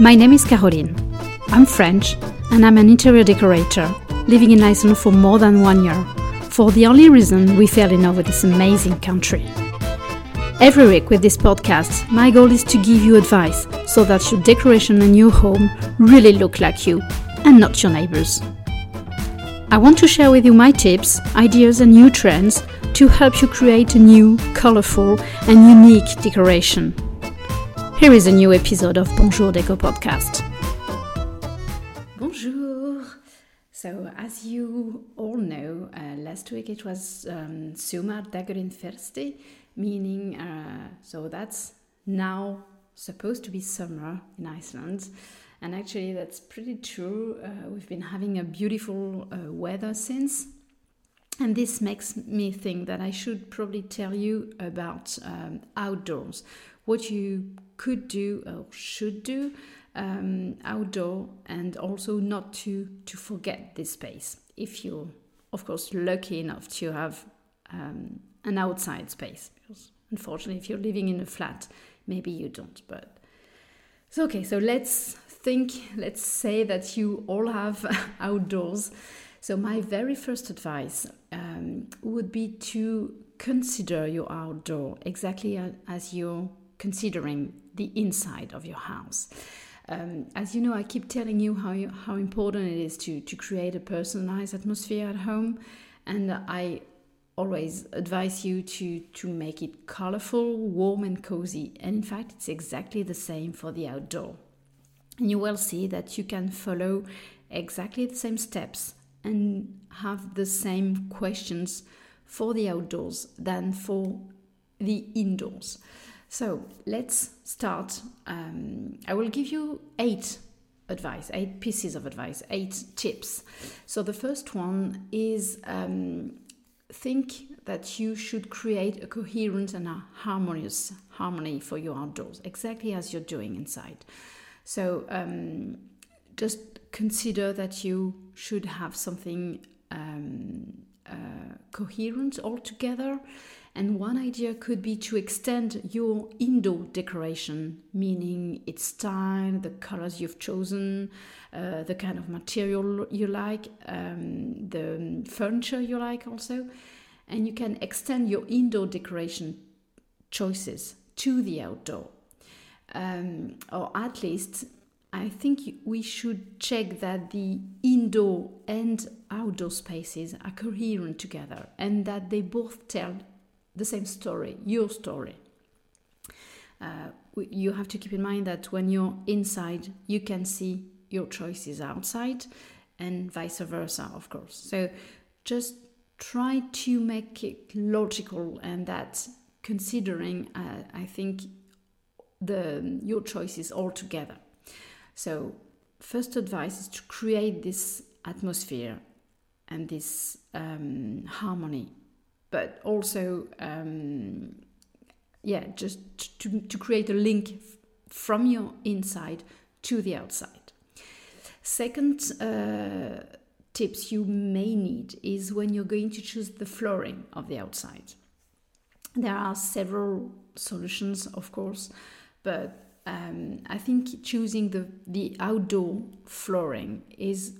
My name is Caroline. I'm French and I'm an interior decorator living in Iceland for more than one year for the only reason we fell in love with this amazing country. Every week with this podcast, my goal is to give you advice so that your decoration and your home really look like you and not your neighbors. I want to share with you my tips, ideas, and new trends to help you create a new, colorful, and unique decoration. Here is a new episode of Bonjour Deco podcast. Bonjour. So, as you all know, uh, last week it was um, Sumardagurinn fyrsti, meaning uh, so that's now supposed to be summer in Iceland. And actually, that's pretty true. Uh, we've been having a beautiful uh, weather since. And this makes me think that I should probably tell you about um, outdoors, what you could do or should do um, outdoor, and also not to to forget this space. If you're, of course, lucky enough to have um, an outside space, because unfortunately, if you're living in a flat, maybe you don't. But so okay, so let's think. Let's say that you all have outdoors. So my very first advice um, would be to consider your outdoor exactly as you're considering the inside of your house. Um, as you know, I keep telling you how you, how important it is to to create a personalized atmosphere at home, and I always advise you to to make it colorful, warm, and cozy. And in fact, it's exactly the same for the outdoor. And you will see that you can follow exactly the same steps and have the same questions for the outdoors than for the indoors. So let's start. Um, I will give you eight advice, eight pieces of advice, eight tips. So the first one is um, think that you should create a coherent and a harmonious harmony for your outdoors, exactly as you're doing inside. So um, just consider that you should have something um, uh, coherent altogether and one idea could be to extend your indoor decoration, meaning its style, the colors you've chosen, uh, the kind of material you like, um, the furniture you like also. And you can extend your indoor decoration choices to the outdoor. Um, or at least, I think we should check that the indoor and outdoor spaces are coherent together and that they both tell the same story, your story. Uh, you have to keep in mind that when you're inside, you can see your choices outside, and vice versa, of course. So just try to make it logical, and that considering, uh, I think, the your choices all together. So first advice is to create this atmosphere and this um, harmony but also um, yeah just to, to create a link from your inside to the outside. Second uh, tips you may need is when you're going to choose the flooring of the outside. There are several solutions of course but um, I think choosing the, the outdoor flooring is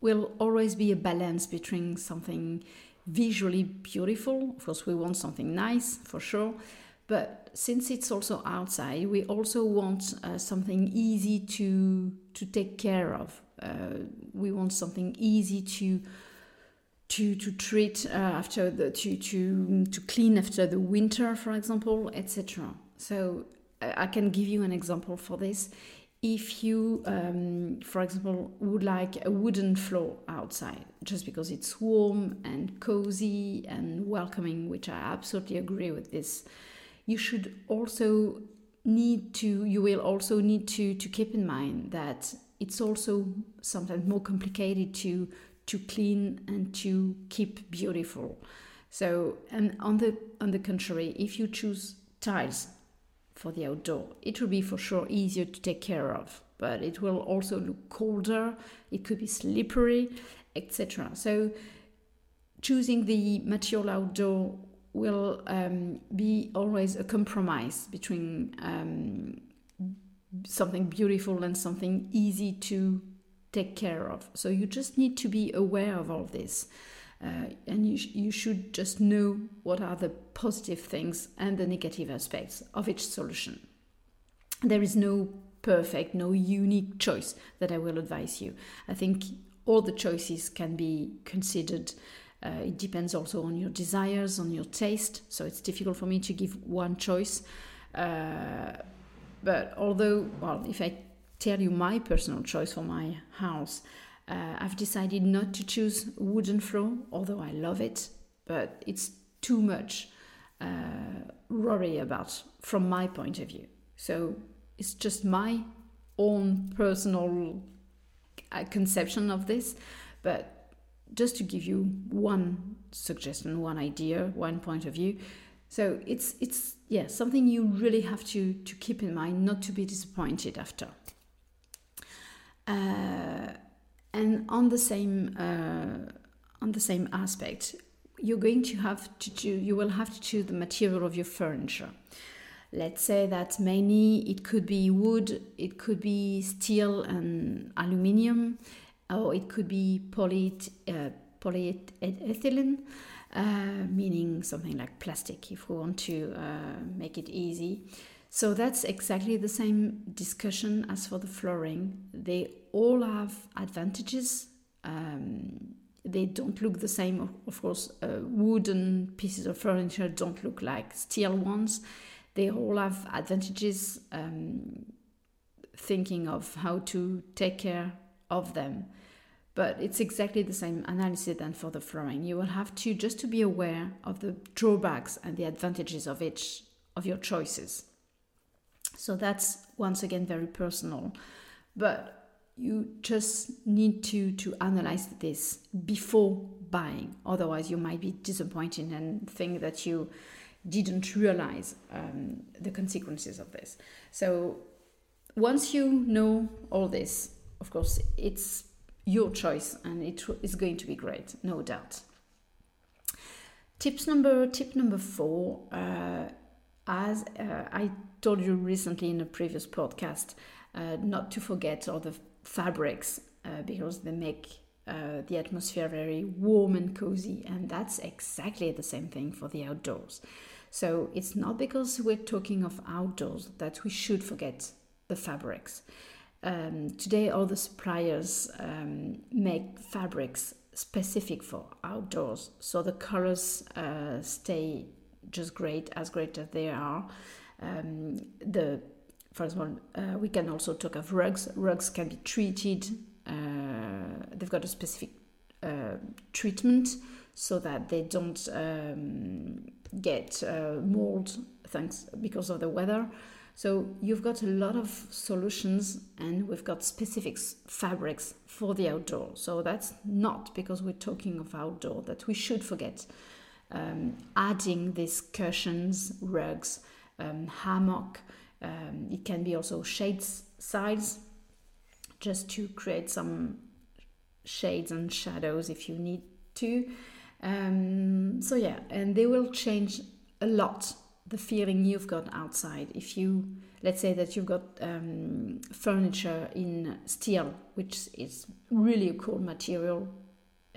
will always be a balance between something visually beautiful. Of course, we want something nice for sure, but since it's also outside, we also want uh, something easy to to take care of. Uh, we want something easy to to to treat uh, after the to to to clean after the winter, for example, etc. So I can give you an example for this if you, um, for example, would like a wooden floor outside, just because it's warm and cozy and welcoming, which I absolutely agree with this, you should also need to, you will also need to, to keep in mind that it's also sometimes more complicated to, to clean and to keep beautiful. So, and on the, on the contrary, if you choose tiles for the outdoor. It will be for sure easier to take care of, but it will also look colder, it could be slippery, etc. So choosing the material outdoor will um, be always a compromise between um, something beautiful and something easy to take care of. So you just need to be aware of all this. Uh, and you, sh- you should just know what are the positive things and the negative aspects of each solution. There is no perfect, no unique choice that I will advise you. I think all the choices can be considered. Uh, it depends also on your desires, on your taste. So it's difficult for me to give one choice. Uh, but although, well, if I tell you my personal choice for my house, uh, I've decided not to choose wooden floor, although I love it, but it's too much uh, worry about from my point of view. So it's just my own personal uh, conception of this, but just to give you one suggestion, one idea, one point of view. So it's it's yeah something you really have to to keep in mind, not to be disappointed after. Uh, and on the same uh, on the same aspect, you're going to have to choose. You will have to choose the material of your furniture. Let's say that mainly it could be wood, it could be steel and aluminium, or it could be poly, uh, polyethylene, uh, meaning something like plastic if we want to uh, make it easy. So that's exactly the same discussion as for the flooring. They all have advantages. Um, they don't look the same, of course. Uh, wooden pieces of furniture don't look like steel ones they all have advantages um, thinking of how to take care of them but it's exactly the same analysis than for the flooring you will have to just to be aware of the drawbacks and the advantages of each of your choices so that's once again very personal but you just need to to analyze this before buying otherwise you might be disappointed and think that you didn't realize um, the consequences of this. So once you know all this, of course, it's your choice and it is going to be great, no doubt. Tips number tip number four, uh, as uh, I told you recently in a previous podcast, uh, not to forget all the fabrics uh, because they make uh, the atmosphere very warm and cozy, and that's exactly the same thing for the outdoors. So it's not because we're talking of outdoors that we should forget the fabrics. Um, today, all the suppliers um, make fabrics specific for outdoors, so the colors uh, stay just great, as great as they are. Um, the, for example, uh, we can also talk of rugs. Rugs can be treated. Uh, they've got a specific uh, treatment so that they don't um, get uh, mold thanks because of the weather. So you've got a lot of solutions and we've got specific fabrics for the outdoor. So that's not because we're talking of outdoor that we should forget um, adding these cushions, rugs, um, hammock. Um, it can be also shades sides just to create some shades and shadows if you need to. Um, so yeah, and they will change a lot the feeling you've got outside. If you, let's say that you've got um, furniture in steel, which is really a cool material,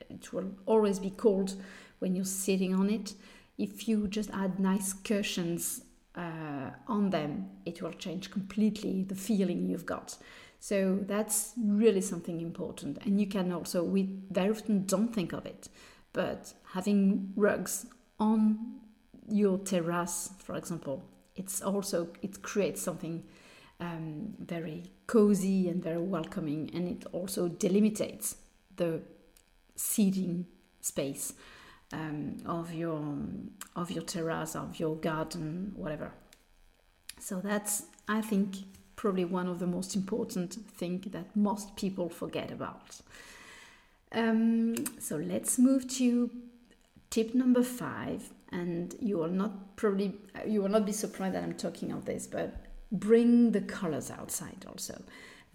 it will always be cold when you're sitting on it. If you just add nice cushions uh, on them, it will change completely the feeling you've got. So that's really something important. And you can also, we very often don't think of it, but having rugs on your terrace, for example, it's also it creates something um, very cozy and very welcoming, and it also delimitates the seating space um, of your of your terrace, of your garden, whatever. So that's I think probably one of the most important thing that most people forget about. Um, so let's move to tip number five, and you will not probably you will not be surprised that I'm talking of this, but bring the colors outside also.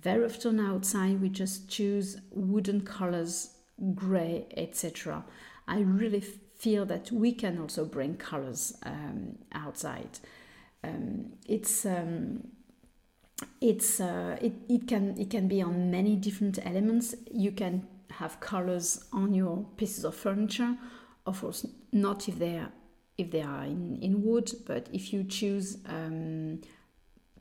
Very often outside we just choose wooden colors, gray, etc. I really feel that we can also bring colors um, outside. Um, it's um, it's uh, it, it can it can be on many different elements. You can have colors on your pieces of furniture. Of course, not if they are if they are in, in wood, but if you choose um,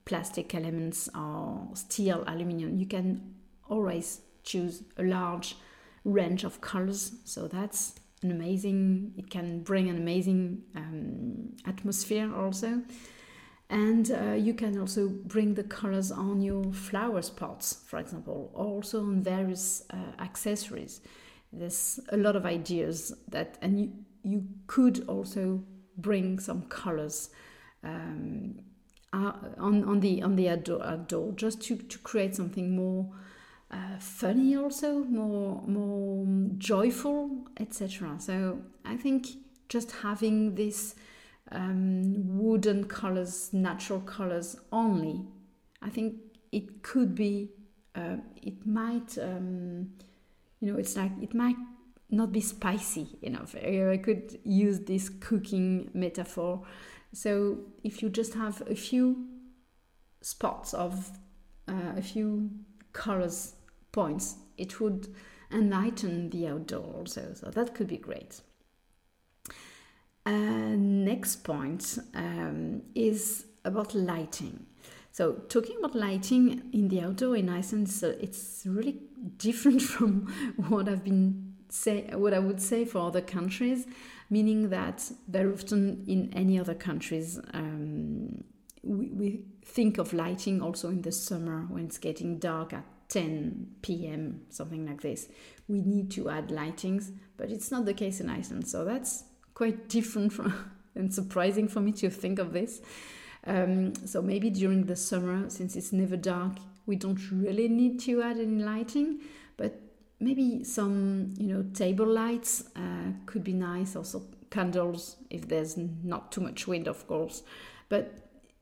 plastic elements or steel, aluminium, you can always choose a large range of colors. So that's an amazing. It can bring an amazing um, atmosphere also and uh, you can also bring the colors on your flower pots for example also on various uh, accessories there's a lot of ideas that and you, you could also bring some colors um, uh, on, on the on the outdoor, outdoor just to, to create something more uh, funny also more more joyful etc so i think just having this um, wooden colors, natural colors only, I think it could be, uh, it might, um, you know, it's like it might not be spicy enough. I could use this cooking metaphor. So if you just have a few spots of uh, a few colors points, it would enlighten the outdoor also. So that could be great. Uh, next point um, is about lighting. So, talking about lighting in the outdoor in Iceland, so it's really different from what I've been say, what I would say for other countries, meaning that very often in any other countries, um, we, we think of lighting also in the summer when it's getting dark at 10 p.m., something like this. We need to add lightings, but it's not the case in Iceland. So that's quite different from and surprising for me to think of this. Um, so maybe during the summer, since it's never dark, we don't really need to add any lighting, but maybe some you know table lights uh, could be nice. Also candles if there's not too much wind, of course. But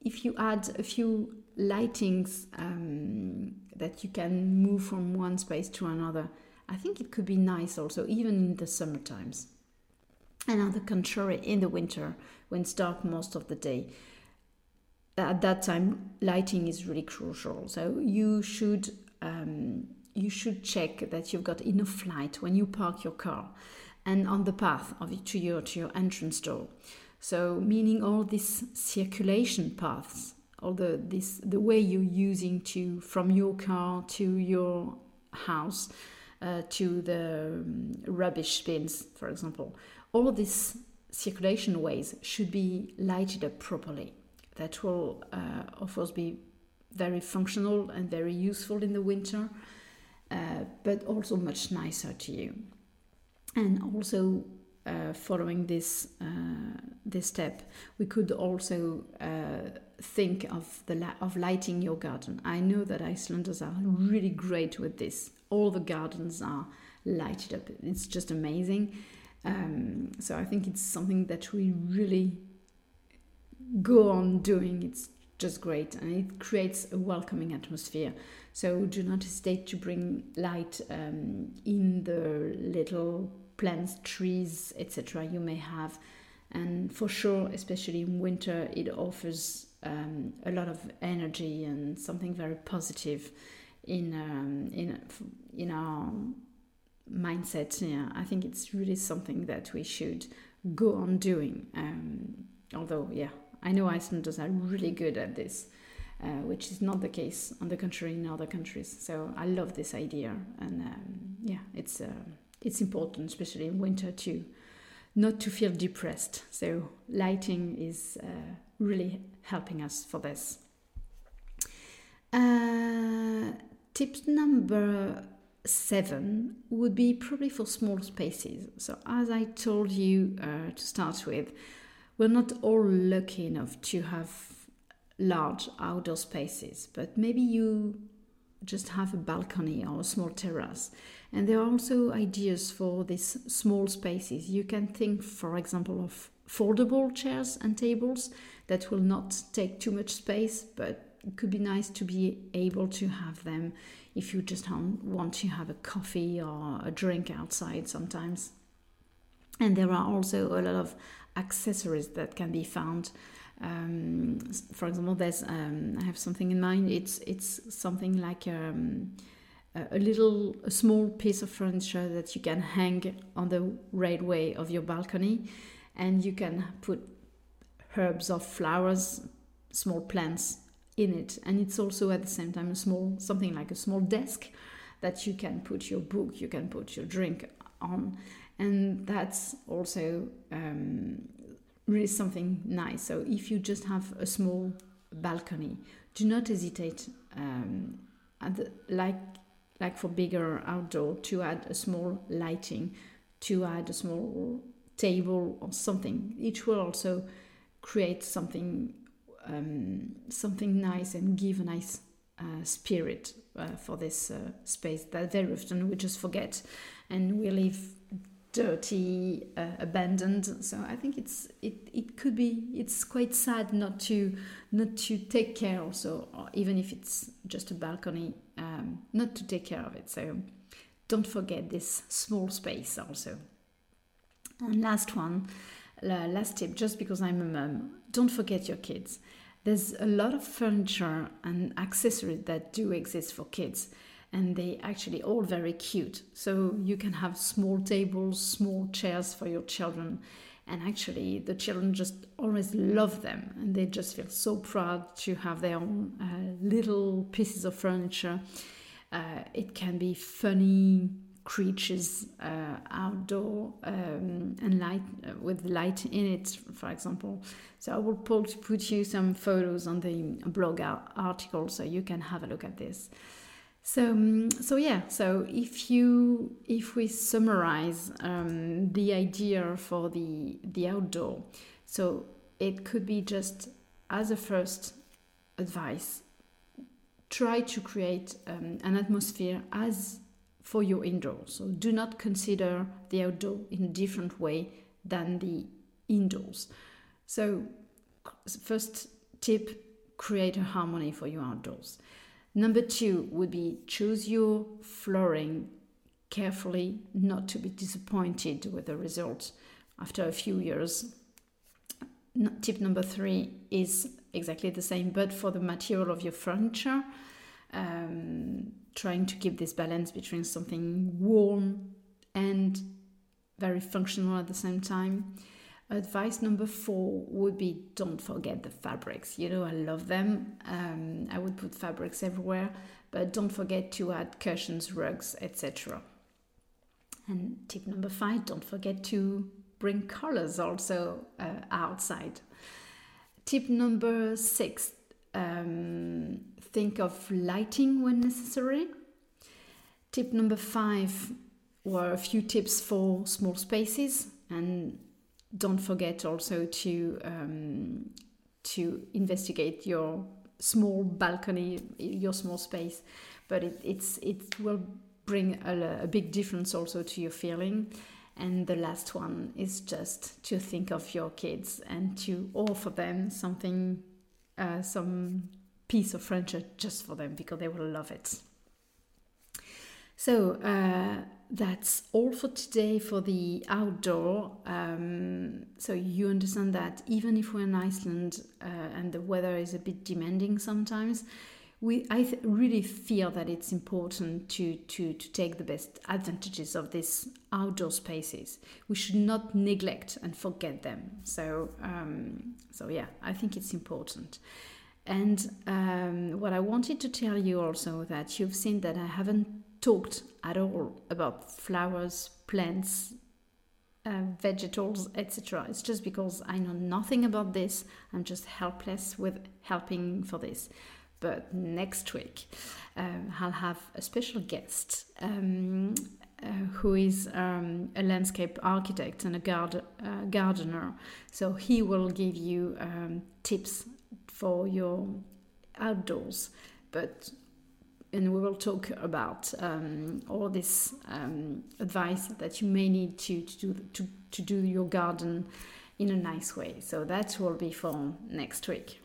if you add a few lightings um, that you can move from one space to another, I think it could be nice also, even in the summer times. And on the contrary in the winter when it's dark most of the day at that time lighting is really crucial. So you should um, you should check that you've got enough light when you park your car and on the path of to your to your entrance door. So meaning all these circulation paths all the this the way you're using to from your car to your house uh, to the um, rubbish bins for example all these circulation ways should be lighted up properly. That will, uh, of course, be very functional and very useful in the winter, uh, but also much nicer to you. And also, uh, following this uh, this step, we could also uh, think of the of lighting your garden. I know that Icelanders are really great with this. All the gardens are lighted up. It's just amazing um, so I think it's something that we really go on doing. It's just great and it creates a welcoming atmosphere. So do not hesitate to bring light um, in the little plants, trees, etc. you may have. And for sure, especially in winter, it offers um, a lot of energy and something very positive in um, in in our mindset. Yeah, I think it's really something that we should go on doing. Um, although, yeah, I know Icelanders are really good at this, uh, which is not the case, on the contrary, in other countries. So I love this idea, and um, yeah, it's uh, it's important, especially in winter, too, not to feel depressed. So lighting is uh, really helping us for this. Uh, tip number seven would be probably for small spaces. So, as I told you uh, to start with, we're not all lucky enough to have large outdoor spaces, but maybe you just have a balcony or a small terrace. And there are also ideas for these small spaces. You can think, for example, of foldable chairs and tables that will not take too much space, but it could be nice to be able to have them if you just want to have a coffee or a drink outside sometimes. And there are also a lot of accessories that can be found. Um, for example, there's um, I have something in mind. It's it's something like um, a little a small piece of furniture that you can hang on the railway of your balcony, and you can put herbs or flowers, small plants in it, and it's also at the same time a small something like a small desk that you can put your book, you can put your drink on, and that's also um, really something nice. So if you just have a small balcony, do not hesitate. Um, the, like like for bigger outdoor to add a small lighting, to add a small table or something. Each will also create something um, something nice and give a nice uh, spirit uh, for this uh, space that very often we just forget and we live dirty, uh, abandoned. So I think it's it, it could be it's quite sad not to not to take care also, even if it's just a balcony, um, not to take care of it. So don't forget this small space also. And last one, last tip, just because I'm a mum, don't forget your kids. There's a lot of furniture and accessories that do exist for kids and they actually all very cute. So you can have small tables, small chairs for your children, and actually the children just always love them, and they just feel so proud to have their own uh, little pieces of furniture. Uh, it can be funny creatures uh, outdoor um, and light uh, with light in it for example so i will put, put you some photos on the blog article so you can have a look at this so, um, so yeah. So if you if we summarize um, the idea for the the outdoor, so it could be just as a first advice, try to create um, an atmosphere as for your indoor. So do not consider the outdoor in a different way than the indoors. So first tip: create a harmony for your outdoors. Number two would be choose your flooring carefully, not to be disappointed with the results after a few years. Tip number three is exactly the same, but for the material of your furniture, um, trying to keep this balance between something warm and very functional at the same time. Advice number four would be don't forget the fabrics. You know, I love them. Um, I would put fabrics everywhere, but don't forget to add cushions, rugs, etc. And tip number five don't forget to bring colors also uh, outside. Tip number six um, think of lighting when necessary. Tip number five were a few tips for small spaces and don't forget also to um, to investigate your small balcony, your small space, but it, it's it will bring a, a big difference also to your feeling. And the last one is just to think of your kids and to offer them something, uh, some piece of furniture just for them because they will love it. So uh, that's all for today for the outdoor. Um, so you understand that even if we're in Iceland uh, and the weather is a bit demanding sometimes, we I th- really feel that it's important to, to, to take the best advantages of these outdoor spaces. We should not neglect and forget them. So um, so yeah, I think it's important. And um, what I wanted to tell you also that you've seen that I haven't talked at all about flowers, plants, uh, vegetables, etc. It's just because I know nothing about this. I'm just helpless with helping for this. But next week, um, I'll have a special guest um, uh, who is um, a landscape architect and a gard- uh, gardener. So he will give you um, tips for your outdoors. But and we will talk about um, all this um, advice that you may need to, to, do, to, to do your garden in a nice way. So that will be for next week.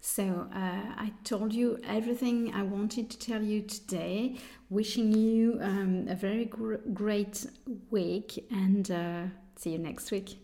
So uh, I told you everything I wanted to tell you today. Wishing you um, a very gr great week and uh, see you next week.